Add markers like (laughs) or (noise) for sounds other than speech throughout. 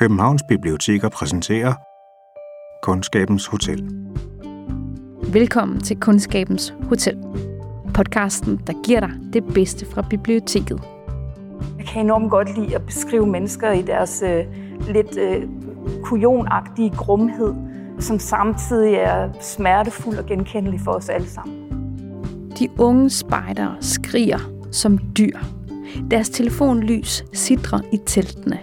Københavns Biblioteker præsenterer Kundskabens Hotel. Velkommen til Kundskabens Hotel. Podcasten, der giver dig det bedste fra biblioteket. Jeg kan enormt godt lide at beskrive mennesker i deres øh, lidt øh, kujonagtige grumhed, som samtidig er smertefuld og genkendelig for os alle sammen. De unge spejdere skriger som dyr. Deres telefonlys sidrer i teltene,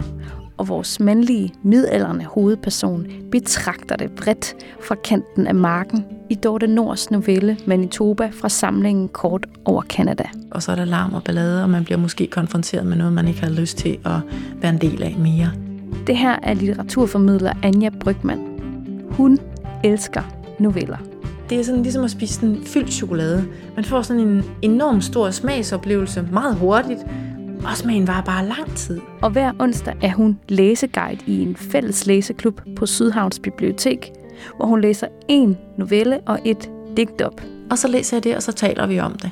og vores mandlige, midalderne hovedperson betragter det bredt fra kanten af marken i Dorte Nords novelle Manitoba fra samlingen Kort over Kanada. Og så er der larm og ballade, og man bliver måske konfronteret med noget, man ikke har lyst til at være en del af mere. Det her er litteraturformidler Anja Brygman. Hun elsker noveller. Det er sådan ligesom at spise en fyldt chokolade. Man får sådan en enorm stor smagsoplevelse meget hurtigt, og smagen var bare lang tid. Og hver onsdag er hun læseguide i en fælles læseklub på Sydhavns Bibliotek, hvor hun læser en novelle og et digt op. Og så læser jeg det, og så taler vi om det.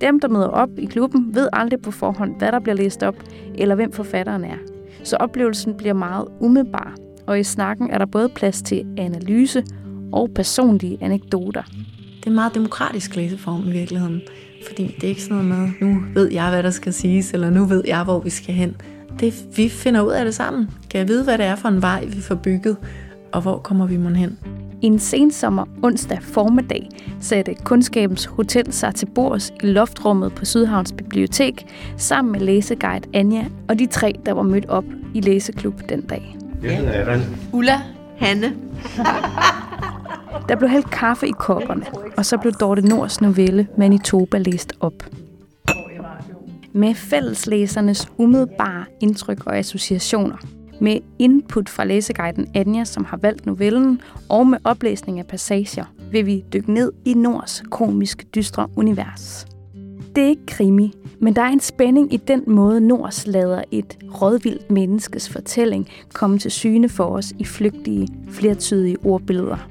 Dem, der møder op i klubben, ved aldrig på forhånd, hvad der bliver læst op, eller hvem forfatteren er. Så oplevelsen bliver meget umiddelbar, og i snakken er der både plads til analyse og personlige anekdoter. Det er en meget demokratisk læseform i virkeligheden. Fordi det er ikke sådan noget med, nu ved jeg, hvad der skal siges, eller nu ved jeg, hvor vi skal hen. Det, vi finder ud af det sammen. Kan jeg vide, hvad det er for en vej, vi får bygget, og hvor kommer vi mon hen? En sensommer onsdag formiddag satte Kundskabens Hotel sig til bords i loftrummet på Sydhavns Bibliotek sammen med læseguide Anja og de tre, der var mødt op i læseklub den dag. Jeg hedder Allan. Ulla. Hanne. (laughs) Der blev hældt kaffe i kopperne, og så blev Dorte Nords novelle Manitoba læst op. Med fælleslæsernes umiddelbare indtryk og associationer. Med input fra læseguiden Anja, som har valgt novellen, og med oplæsning af passager, vil vi dykke ned i Nords komisk dystre univers. Det er ikke krimi, men der er en spænding i den måde, Nords lader et rådvildt menneskes fortælling komme til syne for os i flygtige, flertydige ordbilleder.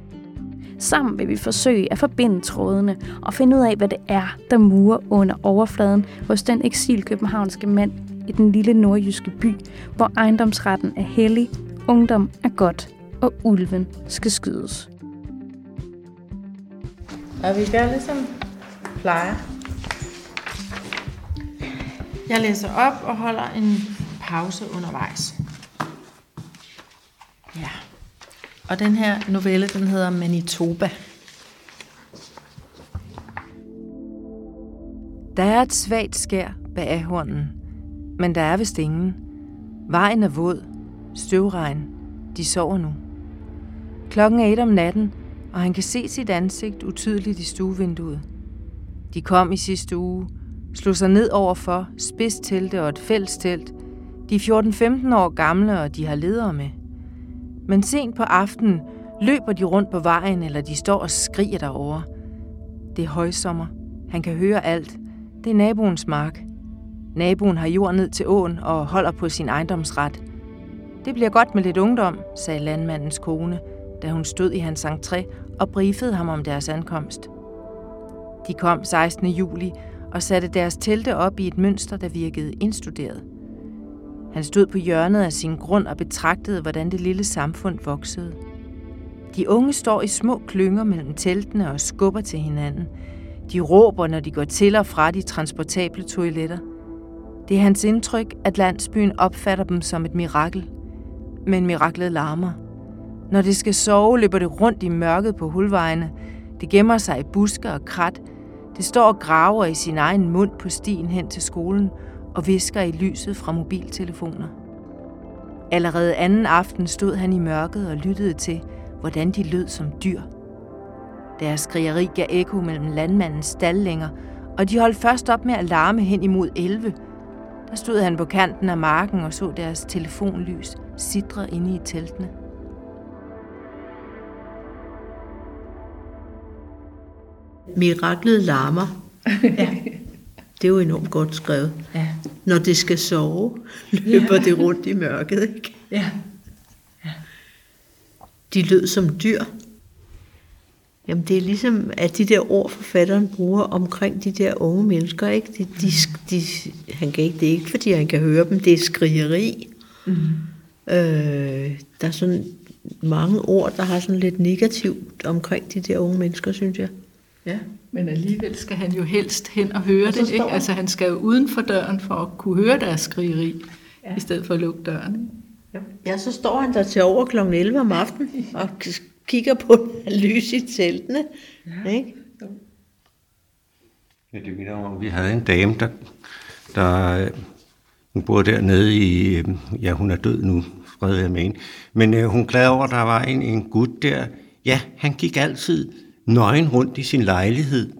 Sammen vil vi forsøge at forbinde trådene og finde ud af, hvad det er, der murer under overfladen hos den eksilkøbenhavnske mand i den lille nordjyske by, hvor ejendomsretten er hellig, ungdom er godt og ulven skal skydes. Og vi gør ligesom plejer. Jeg læser op og holder en pause undervejs. Ja. Og den her novelle, den hedder Manitoba. Der er et svagt skær bag ahornen, men der er vist ingen. Vejen er våd, støvregn, de sover nu. Klokken er et om natten, og han kan se sit ansigt utydeligt i stuevinduet. De kom i sidste uge, slog sig ned overfor spidstelte og et fællestelt. De er 14-15 år gamle, og de har ledere med. Men sent på aftenen løber de rundt på vejen, eller de står og skriger derovre. Det er højsommer. Han kan høre alt. Det er naboens mark. Naboen har jord ned til åen og holder på sin ejendomsret. Det bliver godt med lidt ungdom, sagde landmandens kone, da hun stod i hans entré og briefede ham om deres ankomst. De kom 16. juli og satte deres telte op i et mønster, der virkede indstuderet. Han stod på hjørnet af sin grund og betragtede, hvordan det lille samfund voksede. De unge står i små klynger mellem teltene og skubber til hinanden. De råber, når de går til og fra de transportable toiletter. Det er hans indtryk, at landsbyen opfatter dem som et mirakel. Men miraklet larmer. Når det skal sove, løber det rundt i mørket på hulvejene. Det gemmer sig i busker og krat. Det står og graver i sin egen mund på stien hen til skolen og visker i lyset fra mobiltelefoner. Allerede anden aften stod han i mørket og lyttede til, hvordan de lød som dyr. Deres skrigeri gav ekko mellem landmandens stalllænger, og de holdt først op med at larme hen imod 11. Der stod han på kanten af marken og så deres telefonlys sidre inde i teltene. Miraklet larmer. ja. (laughs) Det er jo enormt godt skrevet. Ja. Når det skal sove, løber ja. det rundt i mørket, ikke? Ja. ja. De lød som dyr. Jamen det er ligesom, at de der ord, forfatteren bruger omkring de der unge mennesker, ikke? De, de, de, han kan ikke, det er ikke, fordi han kan høre dem, det er skrigeri. Mm. Øh, der er sådan mange ord, der har sådan lidt negativt omkring de der unge mennesker, synes jeg. Ja, men alligevel skal han jo helst hen og høre og det. Ikke? Altså han skal jo uden for døren for at kunne høre deres skrigeri, ja. i stedet for at lukke døren. Ikke? Ja, så står han der til over kl. 11 om aftenen og kigger på (laughs) lys i teltene. Ja. Ikke? Ja, det minder om, vi havde en dame, der, der hun boede dernede i, ja, hun er død nu, fred jeg med Men øh, hun klagede over, at der var en, en gut der. Ja, han gik altid nøgen rundt i sin lejlighed.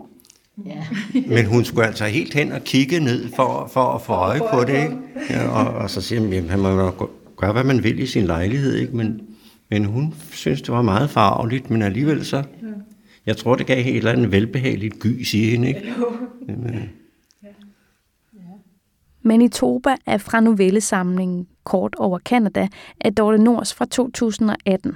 Ja. Men hun skulle altså helt hen og kigge ned for, for at få øje på det. Ikke? Ja, og, og så siger hun, at han må gøre, hvad man vil i sin lejlighed. Ikke? Men, men hun synes, det var meget farveligt, men alligevel så... Jeg tror, det gav et eller andet velbehageligt gys i hende. Ikke? Jamen, Manitoba er fra novellesamlingen Kort over Kanada af Dorte Nors fra 2018.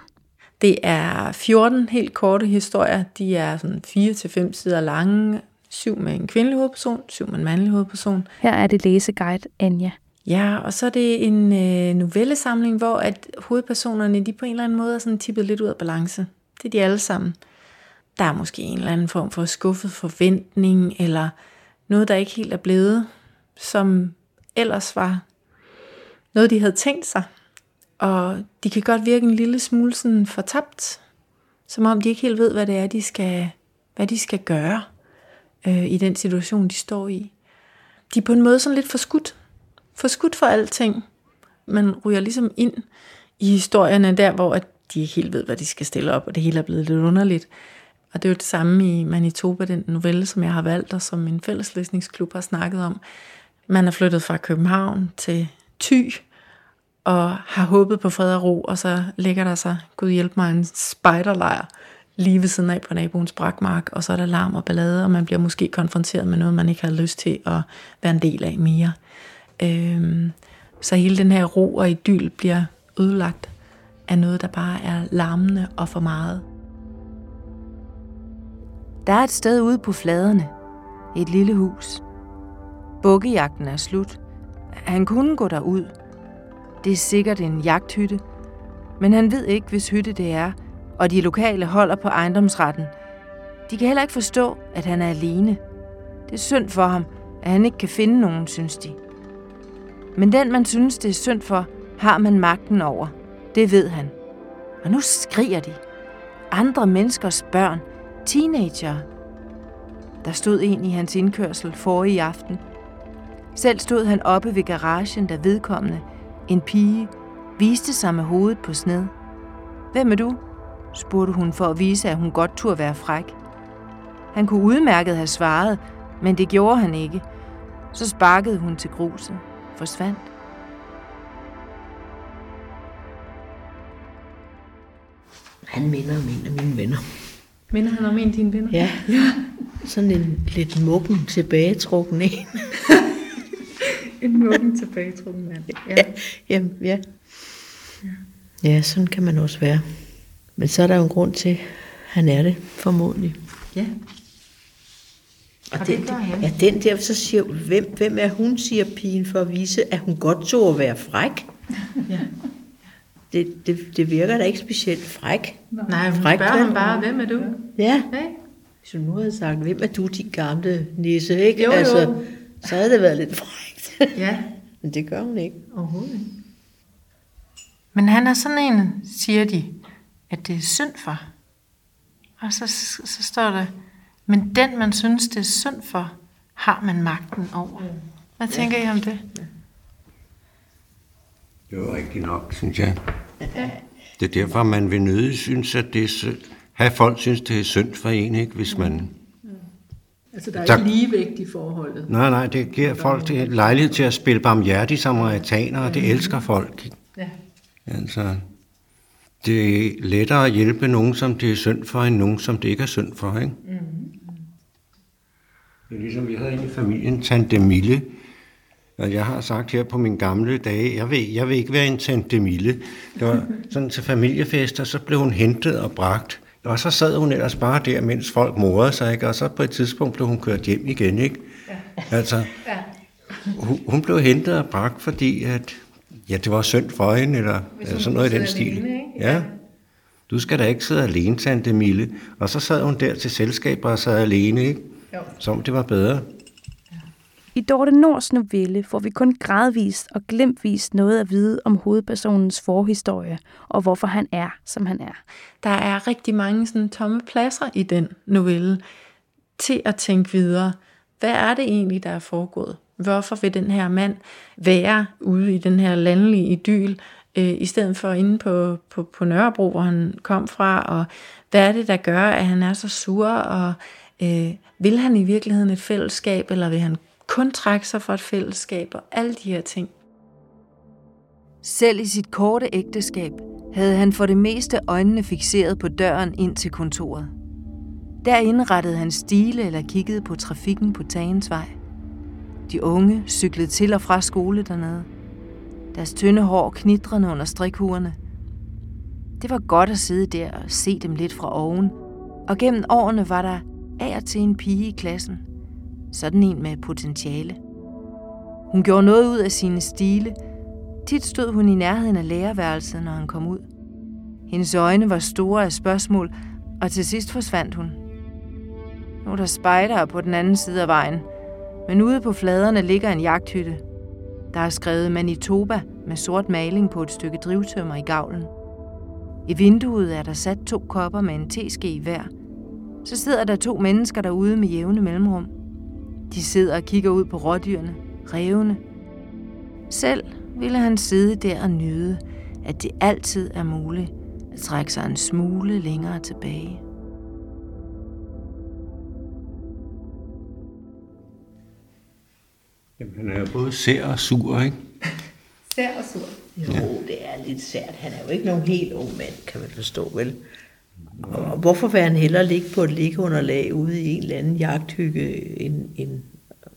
Det er 14 helt korte historier. De er sådan 4-5 sider lange. Syv med en kvindelig hovedperson, syv med en mandlig hovedperson. Her er det læseguide Anja. Ja, og så er det en øh, novellesamling, hvor at hovedpersonerne de på en eller anden måde er sådan tippet lidt ud af balance. Det er de alle sammen. Der er måske en eller anden form for skuffet forventning, eller noget, der ikke helt er blevet, som ellers var noget, de havde tænkt sig. Og de kan godt virke en lille smule sådan fortabt, som om de ikke helt ved, hvad det er, de skal, hvad de skal gøre øh, i den situation, de står i. De er på en måde sådan lidt forskudt. Forskudt for alting. Man ryger ligesom ind i historierne der, hvor at de ikke helt ved, hvad de skal stille op, og det hele er blevet lidt underligt. Og det er jo det samme i Manitoba, den novelle, som jeg har valgt, og som min fælleslæsningsklub har snakket om. Man er flyttet fra København til Thy, og har håbet på fred og ro, og så ligger der sig, Gud hjælp mig, en spejderlejr lige ved siden af på naboens brakmark, og så er der larm og ballade, og man bliver måske konfronteret med noget, man ikke har lyst til at være en del af mere. Øhm, så hele den her ro og idyl bliver ødelagt af noget, der bare er larmende og for meget. Der er et sted ude på fladerne. Et lille hus. Bukkejagten er slut. Han kunne gå derud. Det er sikkert en jagthytte. Men han ved ikke, hvis hytte det er, og de lokale holder på ejendomsretten. De kan heller ikke forstå, at han er alene. Det er synd for ham, at han ikke kan finde nogen, synes de. Men den, man synes, det er synd for, har man magten over. Det ved han. Og nu skriger de. Andre menneskers børn, teenager. Der stod en i hans indkørsel forrige aften. Selv stod han oppe ved garagen, da vedkommende, en pige, viste sig med hovedet på sned. Hvem er du? spurgte hun for at vise, at hun godt turde være fræk. Han kunne udmærket have svaret, men det gjorde han ikke. Så sparkede hun til gruset, forsvandt. Han minder om en af mine venner. Minder han om en af dine venner? Ja. ja. Sådan en lidt mukken tilbagetrukken en. (laughs) en mukken tilbagetrukken mand. Ja. ja. Jamen, ja. Ja, sådan kan man også være. Men så er der jo en grund til, at han er det, formodentlig. Ja. Og, og den, ja, den der, så siger hvem, hvem er hun, siger pigen, for at vise, at hun godt tog at være fræk. ja. Det, det, det virker da ikke specielt fræk. Nej, hun fræk, spørger ham bare, hvem er du? Ja. Hey. Hvis hun nu havde sagt, hvem er du, din gamle nisse, ikke? Jo, altså, jo. Så havde det været lidt frækt. ja. (laughs) Men det gør hun ikke. Overhovedet ikke. Men han er sådan en, siger de, at det er synd for. Og så, så står der, men den man synes det er synd for, har man magten over. Hvad tænker ja. I om det? Det er jo rigtigt nok, synes jeg. Det er derfor, man vil nøde synes, at det er synd. Have folk synes, det er synd for en, ikke? hvis man... Altså, der er der... ikke ligevægt i forholdet. Nej, nej, det giver folk det lejlighed til at spille barmhjertige samaritaner, og det elsker folk. Ja. Altså, det er lettere at hjælpe nogen, som det er synd for, end nogen, som det ikke er synd for. Ikke? Mm. Det er ligesom, vi havde en i familien, Tante Mille, og jeg har sagt her på min gamle dage, jeg vil, jeg vil ikke være en Tante Mille. Det var (laughs) sådan til familiefester, så blev hun hentet og bragt. Og så sad hun ellers bare der, mens folk morede sig, ikke? og så på et tidspunkt blev hun kørt hjem igen. Ikke? Ja. Altså, hun, hun blev hentet og bragt, fordi at Ja, det var synd for hende, eller, eller sådan noget i den stil. Alene, ja. Du skal da ikke sidde alene, tante Mille. Og så sad hun der til selskab og sad alene, ikke? Jo. Som det var bedre. I Dorte Nords novelle får vi kun gradvist og glemtvist noget at vide om hovedpersonens forhistorie, og hvorfor han er, som han er. Der er rigtig mange sådan tomme pladser i den novelle til at tænke videre. Hvad er det egentlig, der er foregået? Hvorfor vil den her mand være ude i den her landlige idyl, øh, i stedet for inde på, på, på Nørrebro, hvor han kom fra? Og hvad er det, der gør, at han er så sur? Og øh, vil han i virkeligheden et fællesskab, eller vil han kun trække sig fra et fællesskab og alle de her ting. Selv i sit korte ægteskab havde han for det meste øjnene fixeret på døren ind til kontoret. Derinde rettede han stile eller kiggede på trafikken på Tagensvej. De unge cyklede til og fra skole dernede. Deres tynde hår knitrende under strikhuerne. Det var godt at sidde der og se dem lidt fra oven, og gennem årene var der af og til en pige i klassen, sådan en med potentiale. Hun gjorde noget ud af sine stile. Tit stod hun i nærheden af lærerværelset, når han kom ud. Hendes øjne var store af spørgsmål, og til sidst forsvandt hun. Nu er der spejdere på den anden side af vejen, men ude på fladerne ligger en jagthytte. Der er skrevet Manitoba med sort maling på et stykke drivtømmer i gavlen. I vinduet er der sat to kopper med en teske i hver. Så sidder der to mennesker derude med jævne mellemrum. De sidder og kigger ud på rådyrene, revene. Selv ville han sidde der og nyde, at det altid er muligt at trække sig en smule længere tilbage. Jamen, han er jo både sær og sur, ikke? (laughs) sær og sur. Jo, ja. det er lidt sært. Han er jo ikke nogen helt ung mand, kan man forstå, vel? Og hvorfor vil han hellere ligge på et liggeunderlag ude i en eller anden jagthygge end, end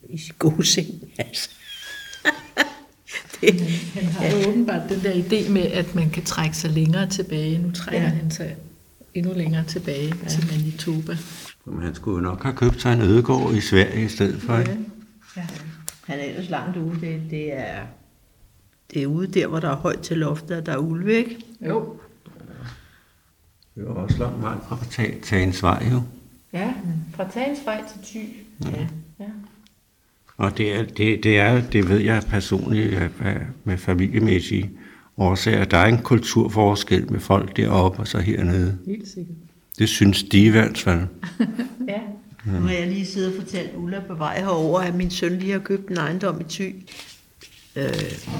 i sin gode seng? (laughs) Altså. det, han har ja. åbenbart den der idé med, at man kan trække sig længere tilbage. Nu trækker ja. han sig endnu længere tilbage ja. til Manitoba. Men han skulle nok have købt sig en ødegård i Sverige i stedet for. Ja. Ja. Han er ellers langt ude. Det, det, er, det er ude der, hvor der er højt til loftet, og der er ulve, ikke? Jo. Det var også langt vej fra Tagens vej, jo. Ja, fra Tagens vej til Thy. Ja. ja. Og det er, det, det er, det ved jeg personligt med familiemæssige årsager. Der er en kulturforskel med folk deroppe og så hernede. Helt sikkert. Det synes de i hvert fald. (laughs) ja. Nu har jeg lige siddet og fortalt Ulla på vej herover, at min søn lige har købt en ejendom i Thy. Øh,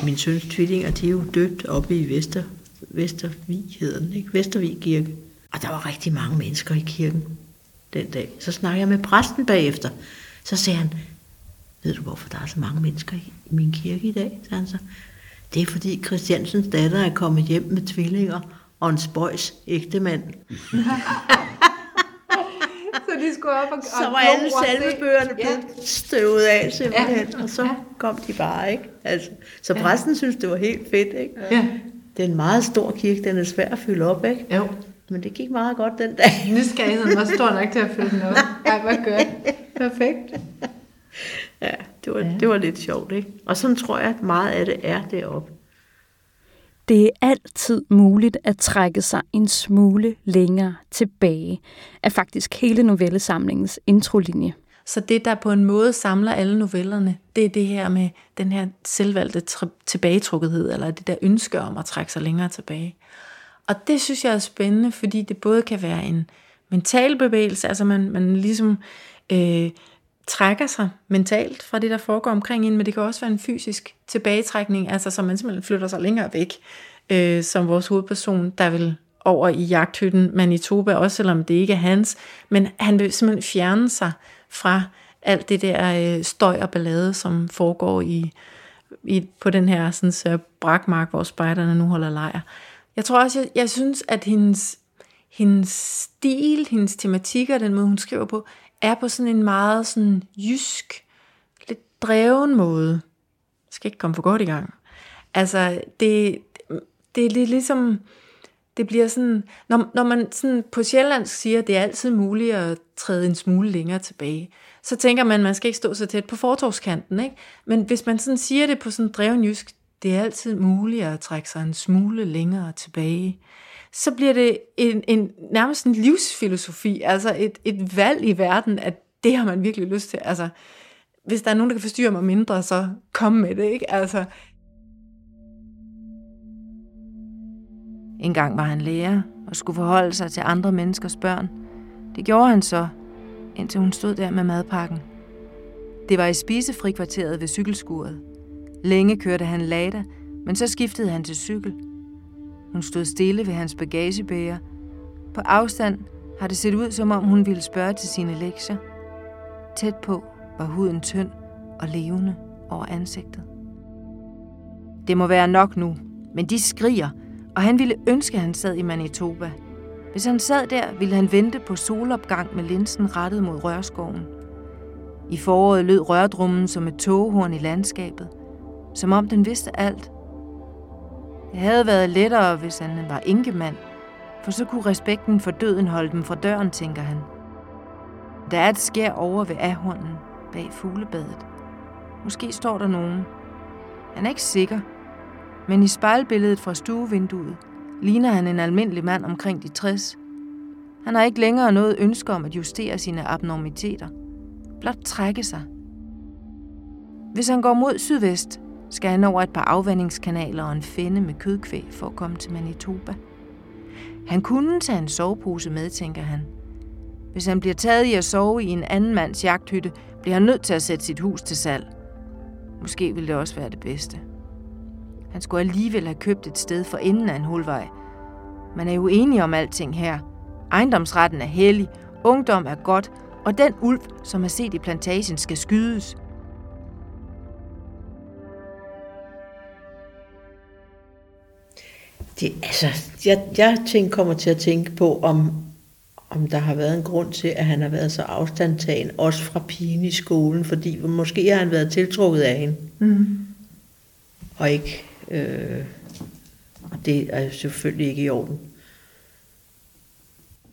min søns tvillinger, de er jo døbt oppe i Vester, Vestervig, hedder den, ikke? Vestervig Kirke. Og der var rigtig mange mennesker i kirken den dag. Så snakker jeg med præsten bagefter. Så siger han, ved du hvorfor der er så mange mennesker i min kirke i dag? Så han så, det er fordi Christiansens datter er kommet hjem med tvillinger og en spøjs ægtemand. (laughs) så de skulle op og, og Så var alle salmebøgerne blevet ja. støvet af simpelthen, ja. og så kom de bare, ikke? Altså, så præsten ja. synes, det var helt fedt, ikke? Ja. Det er en meget stor kirke, den er svær at fylde op, ikke? Jo. Men det gik meget godt den dag. (laughs) Nysgerrigheden var stor nok til at fylde den op. (laughs) Ej, hvad gør Perfekt. Ja, det var, ja. det var lidt sjovt, ikke? Og sådan tror jeg, at meget af det er deroppe. Det er altid muligt at trække sig en smule længere tilbage, er faktisk hele novellesamlingens introlinje. Så det, der på en måde samler alle novellerne, det er det her med den her selvvalgte tilbagetrukkethed, eller det der ønske om at trække sig længere tilbage. Og det synes jeg er spændende, fordi det både kan være en mental bevægelse, altså man, man ligesom øh, trækker sig mentalt fra det, der foregår omkring en, men det kan også være en fysisk tilbagetrækning, altså så man simpelthen flytter sig længere væk, øh, som vores hovedperson, der vil over i jagthytten Manitoba, også selvom det ikke er hans, men han vil simpelthen fjerne sig fra alt det der øh, støj og ballade, som foregår i, i på den her sådan, så brakmark, hvor spejderne nu holder lejr. Jeg tror også, jeg, jeg synes, at hendes, hendes stil, hendes tematikker, den måde, hun skriver på, er på sådan en meget sådan jysk, lidt dreven måde. Jeg skal ikke komme for godt i gang. Altså, det, det er lidt ligesom, det bliver sådan, når, når man sådan på Sjælland siger, at det er altid muligt at træde en smule længere tilbage, så tænker man, at man skal ikke stå så tæt på fortovskanten, ikke? Men hvis man sådan siger det på sådan dreven jysk, det er altid muligt at trække sig en smule længere tilbage, så bliver det en, en nærmest en livsfilosofi, altså et, et valg i verden, at det har man virkelig lyst til. Altså, hvis der er nogen, der kan forstyrre mig mindre, så kom med det, ikke? Altså. Engang var han lærer og skulle forholde sig til andre menneskers børn. Det gjorde han så, indtil hun stod der med madpakken. Det var i spisefrikvarteret ved cykelskuret. Længe kørte han Lada, men så skiftede han til cykel. Hun stod stille ved hans bagagebæger. På afstand har det set ud, som om hun ville spørge til sine lektier. Tæt på var huden tynd og levende over ansigtet. Det må være nok nu, men de skriger, og han ville ønske, at han sad i Manitoba. Hvis han sad der, ville han vente på solopgang med linsen rettet mod rørskoven. I foråret lød rørdrummen som et togehorn i landskabet, som om den vidste alt. Det havde været lettere, hvis han var enkemand, for så kunne respekten for døden holde dem fra døren, tænker han. Der er et skær over ved ahornen bag fuglebadet. Måske står der nogen. Han er ikke sikker, men i spejlbilledet fra stuevinduet ligner han en almindelig mand omkring de 60. Han har ikke længere noget ønske om at justere sine abnormiteter. Blot trække sig. Hvis han går mod sydvest, skal han over et par afvandingskanaler og en fænde med kødkvæg for at komme til Manitoba. Han kunne tage en sovepose med, tænker han. Hvis han bliver taget i at sove i en anden mands jagthytte, bliver han nødt til at sætte sit hus til salg. Måske ville det også være det bedste. Han skulle alligevel have købt et sted for enden af en hulvej. Man er jo enige om alting her. Ejendomsretten er hellig, ungdom er godt, og den ulv, som er set i plantagen, skal skydes. Det, altså, jeg, jeg tænker, kommer til at tænke på, om, om der har været en grund til, at han har været så afstandtagen, også fra pigen i skolen, fordi måske har han været tiltrukket af hende. Mm. Og ikke, øh, og det er selvfølgelig ikke i orden.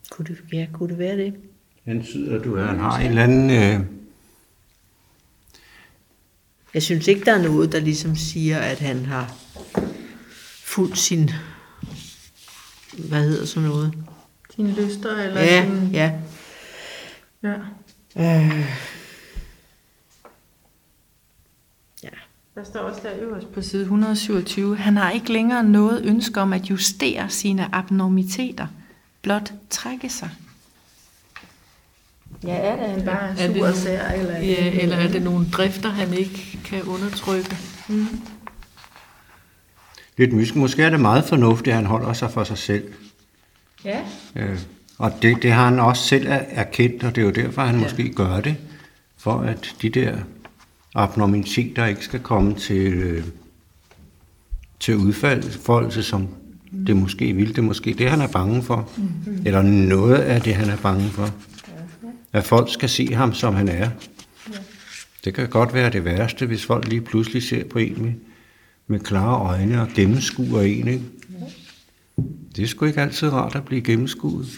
Kunne det, ja, kunne det være det? Antyder du, at han har en eller anden... Øh... Jeg synes ikke, der er noget, der ligesom siger, at han har fuldt sin... Hvad hedder sådan noget? Dine lyster? Eller Ja, din... ja. ja. Øh, Der står også der øverst på side 127, han har ikke længere noget ønske om at justere sine abnormiteter, blot trække sig. Ja, er det han bare Er sur nogle- sær, eller, er det- Ja, eller er det nogle drifter, han ikke kan undertrykke? Lidt mysk. Måske er det meget fornuftigt, at han holder sig for sig selv. Ja. Øh, og det, det har han også selv er- erkendt, og det er jo derfor, han ja. måske gør det, for at de der abnormiteter ikke skal komme til, øh, til udfoldelse, som det måske vil. Det måske det, han er bange for. Mm-hmm. Eller noget af det, han er bange for. At folk skal se ham, som han er. Det kan godt være det værste, hvis folk lige pludselig ser på en med, med klare øjne og gennemskuer en. Ikke? Det er sgu ikke altid rart at blive gennemskuet. (laughs)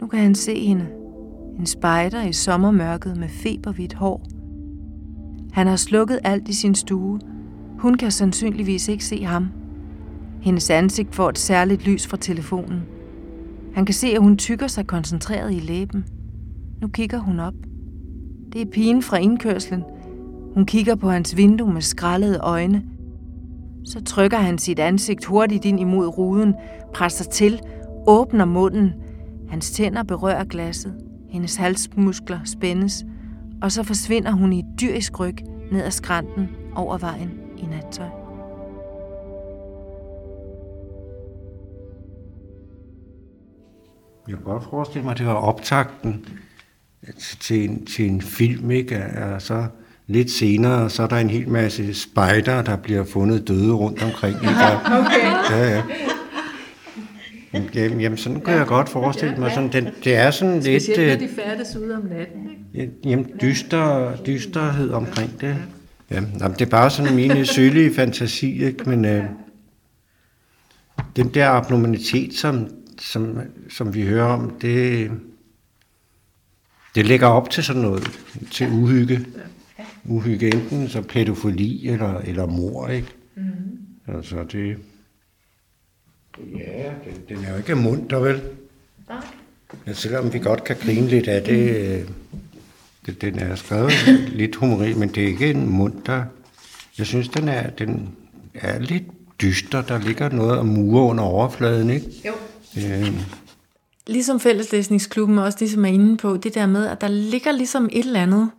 Nu kan han se hende. En spejder i sommermørket med feberhvidt hår. Han har slukket alt i sin stue. Hun kan sandsynligvis ikke se ham. Hendes ansigt får et særligt lys fra telefonen. Han kan se, at hun tykker sig koncentreret i læben. Nu kigger hun op. Det er pigen fra indkørslen. Hun kigger på hans vindue med skrællede øjne. Så trykker han sit ansigt hurtigt ind imod ruden, presser til, åbner munden. Hans tænder berører glasset. Hendes halsmuskler spændes, og så forsvinder hun i et dyrisk ryg ned ad skrænten over vejen i nattøj. Jeg kan godt forestille mig, at det var optakten til en, til en film, ikke? Og så lidt senere, så er der en hel masse spejder, der bliver fundet døde rundt omkring. Ikke? (laughs) Okay. Ja, ja. Jamen, (laughs) jamen, sådan kan jeg godt forestille mig. Sådan, den, det er sådan lidt Specielt når øh, de færdes ude om natten. Ikke? jamen, dyster, dysterhed omkring det. Ja, jamen, det er bare sådan min sølige fantasi, ikke? men øh, den der abnormalitet, som, som, som vi hører om, det, det lægger op til sådan noget, til uhygge. uhygge, enten så pædofili eller, eller mor, ikke? Mm. Altså det... Ja, den, den er jo ikke munter, vel? Nej. Ja, selvom vi godt kan grine lidt af det, det den er skrevet (laughs) lidt humori, men det er ikke en munter. Jeg synes, den er, den er lidt dyster. Der ligger noget om mure under overfladen, ikke? Jo. Øh. Ligesom fælleslæsningsklubben også ligesom er inde på, det der med, at der ligger ligesom et eller andet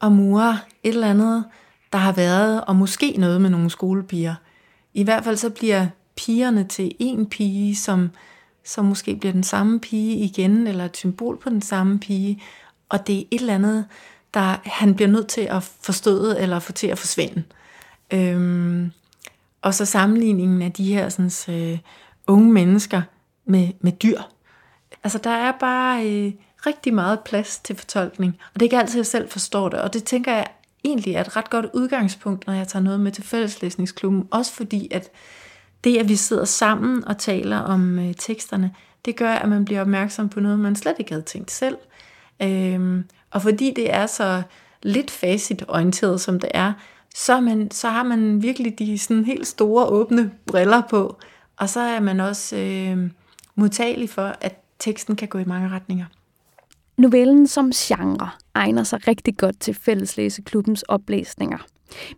om mure, et eller andet, der har været, og måske noget med nogle skolepiger. I hvert fald så bliver pigerne til en pige, som, som måske bliver den samme pige igen, eller et symbol på den samme pige, og det er et eller andet, der han bliver nødt til at forstå eller få til at forsvinde. Øhm, og så sammenligningen af de her sådan, øh, unge mennesker med, med dyr. Altså der er bare øh, rigtig meget plads til fortolkning, og det er ikke altid, jeg selv forstår det, og det tænker jeg egentlig er et ret godt udgangspunkt, når jeg tager noget med til fælleslæsningsklubben, også fordi at det, at vi sidder sammen og taler om øh, teksterne, det gør, at man bliver opmærksom på noget, man slet ikke havde tænkt selv. Øhm, og fordi det er så lidt facitorienteret, som det er, så, man, så har man virkelig de sådan helt store åbne briller på, og så er man også øh, modtagelig for, at teksten kan gå i mange retninger. Novellen som genre egner sig rigtig godt til fælleslæseklubbens oplæsninger.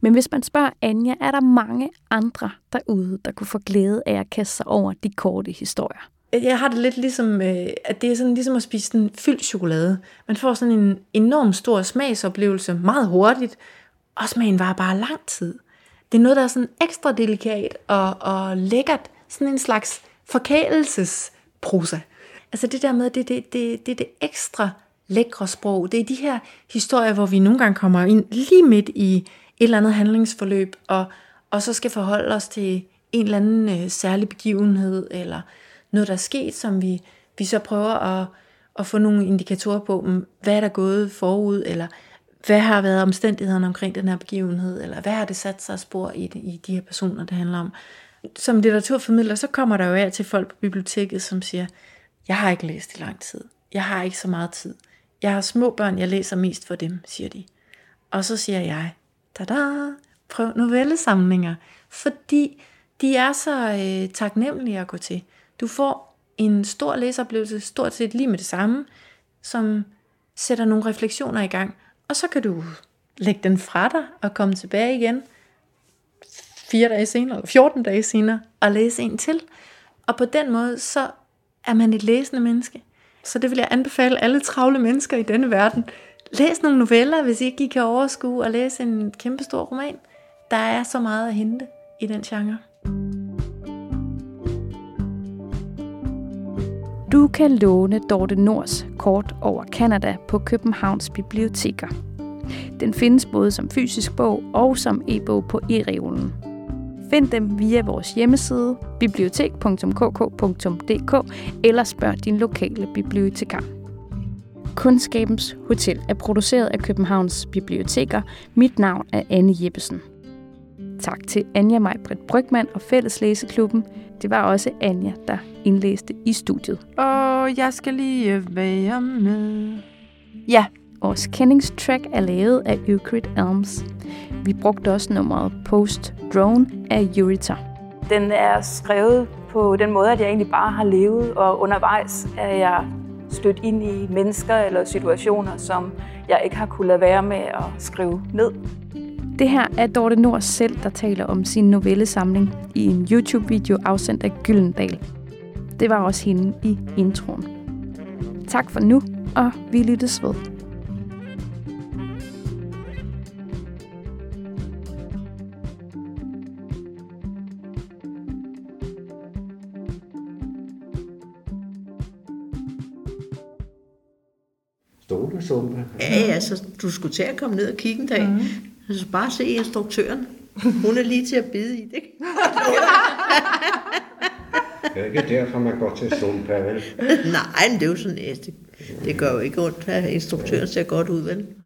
Men hvis man spørger Anja, er der mange andre derude, der kunne få glæde af at kaste sig over de korte historier. Jeg har det lidt ligesom, øh, at det er sådan ligesom at spise en fyldt chokolade. Man får sådan en enorm stor smagsoplevelse meget hurtigt, og smagen var bare lang tid. Det er noget, der er sådan ekstra delikat og, og lækkert. Sådan en slags forkælelsesprosa. Altså det der med, det, det, det, det er det ekstra lækre sprog. Det er de her historier, hvor vi nogle gange kommer ind lige midt i et eller andet handlingsforløb, og, og så skal forholde os til en eller anden øh, særlig begivenhed, eller noget, der er sket, som vi, vi så prøver at, at få nogle indikatorer på, mm, hvad er der gået forud, eller hvad har været omstændighederne omkring den her begivenhed, eller hvad har det sat sig spor i, i de her personer, det handler om. Som litteraturformidler, så kommer der jo af til folk på biblioteket, som siger, jeg har ikke læst i lang tid. Jeg har ikke så meget tid. Jeg har små børn, jeg læser mest for dem, siger de. Og så siger jeg, tada, prøv novellesamlinger, fordi de er så øh, taknemmelige at gå til. Du får en stor læseoplevelse, stort set lige med det samme, som sætter nogle refleksioner i gang, og så kan du lægge den fra dig og komme tilbage igen fire dage senere, eller 14 dage senere, og læse en til. Og på den måde, så er man et læsende menneske. Så det vil jeg anbefale alle travle mennesker i denne verden. Læs nogle noveller, hvis ikke I kan overskue at læse en kæmpestor roman. Der er så meget at hente i den genre. Du kan låne Dorte Nords kort over Kanada på Københavns biblioteker. Den findes både som fysisk bog og som e-bog på e-reolen. Find dem via vores hjemmeside bibliotek.kk.dk eller spørg din lokale bibliotekar. Kundskabens Hotel er produceret af Københavns Biblioteker. Mit navn er Anne Jeppesen. Tak til Anja Majbrit Brygman og Fælles Læseklubben. Det var også Anja, der indlæste i studiet. Og jeg skal lige være med. Ja, vores kendingstrack er lavet af Euclid Elms. Vi brugte også nummeret Post Drone af Eurita. Den er skrevet på den måde, at jeg egentlig bare har levet, og undervejs er jeg stødt ind i mennesker eller situationer, som jeg ikke har kunnet lade være med at skrive ned. Det her er Dorte Nord selv, der taler om sin novellesamling i en YouTube-video afsendt af Gyllendal. Det var også hende i introen. Tak for nu, og vi lyttes ved. Ja, så du skulle til at komme ned og kigge en dag. Mm. Så bare se instruktøren. Hun er lige til at bide i det. det er ikke derfor, man går til Sumpe, vel? Nej, men det er jo sådan, det, det gør jo ikke ondt, at instruktøren ser godt ud, vel?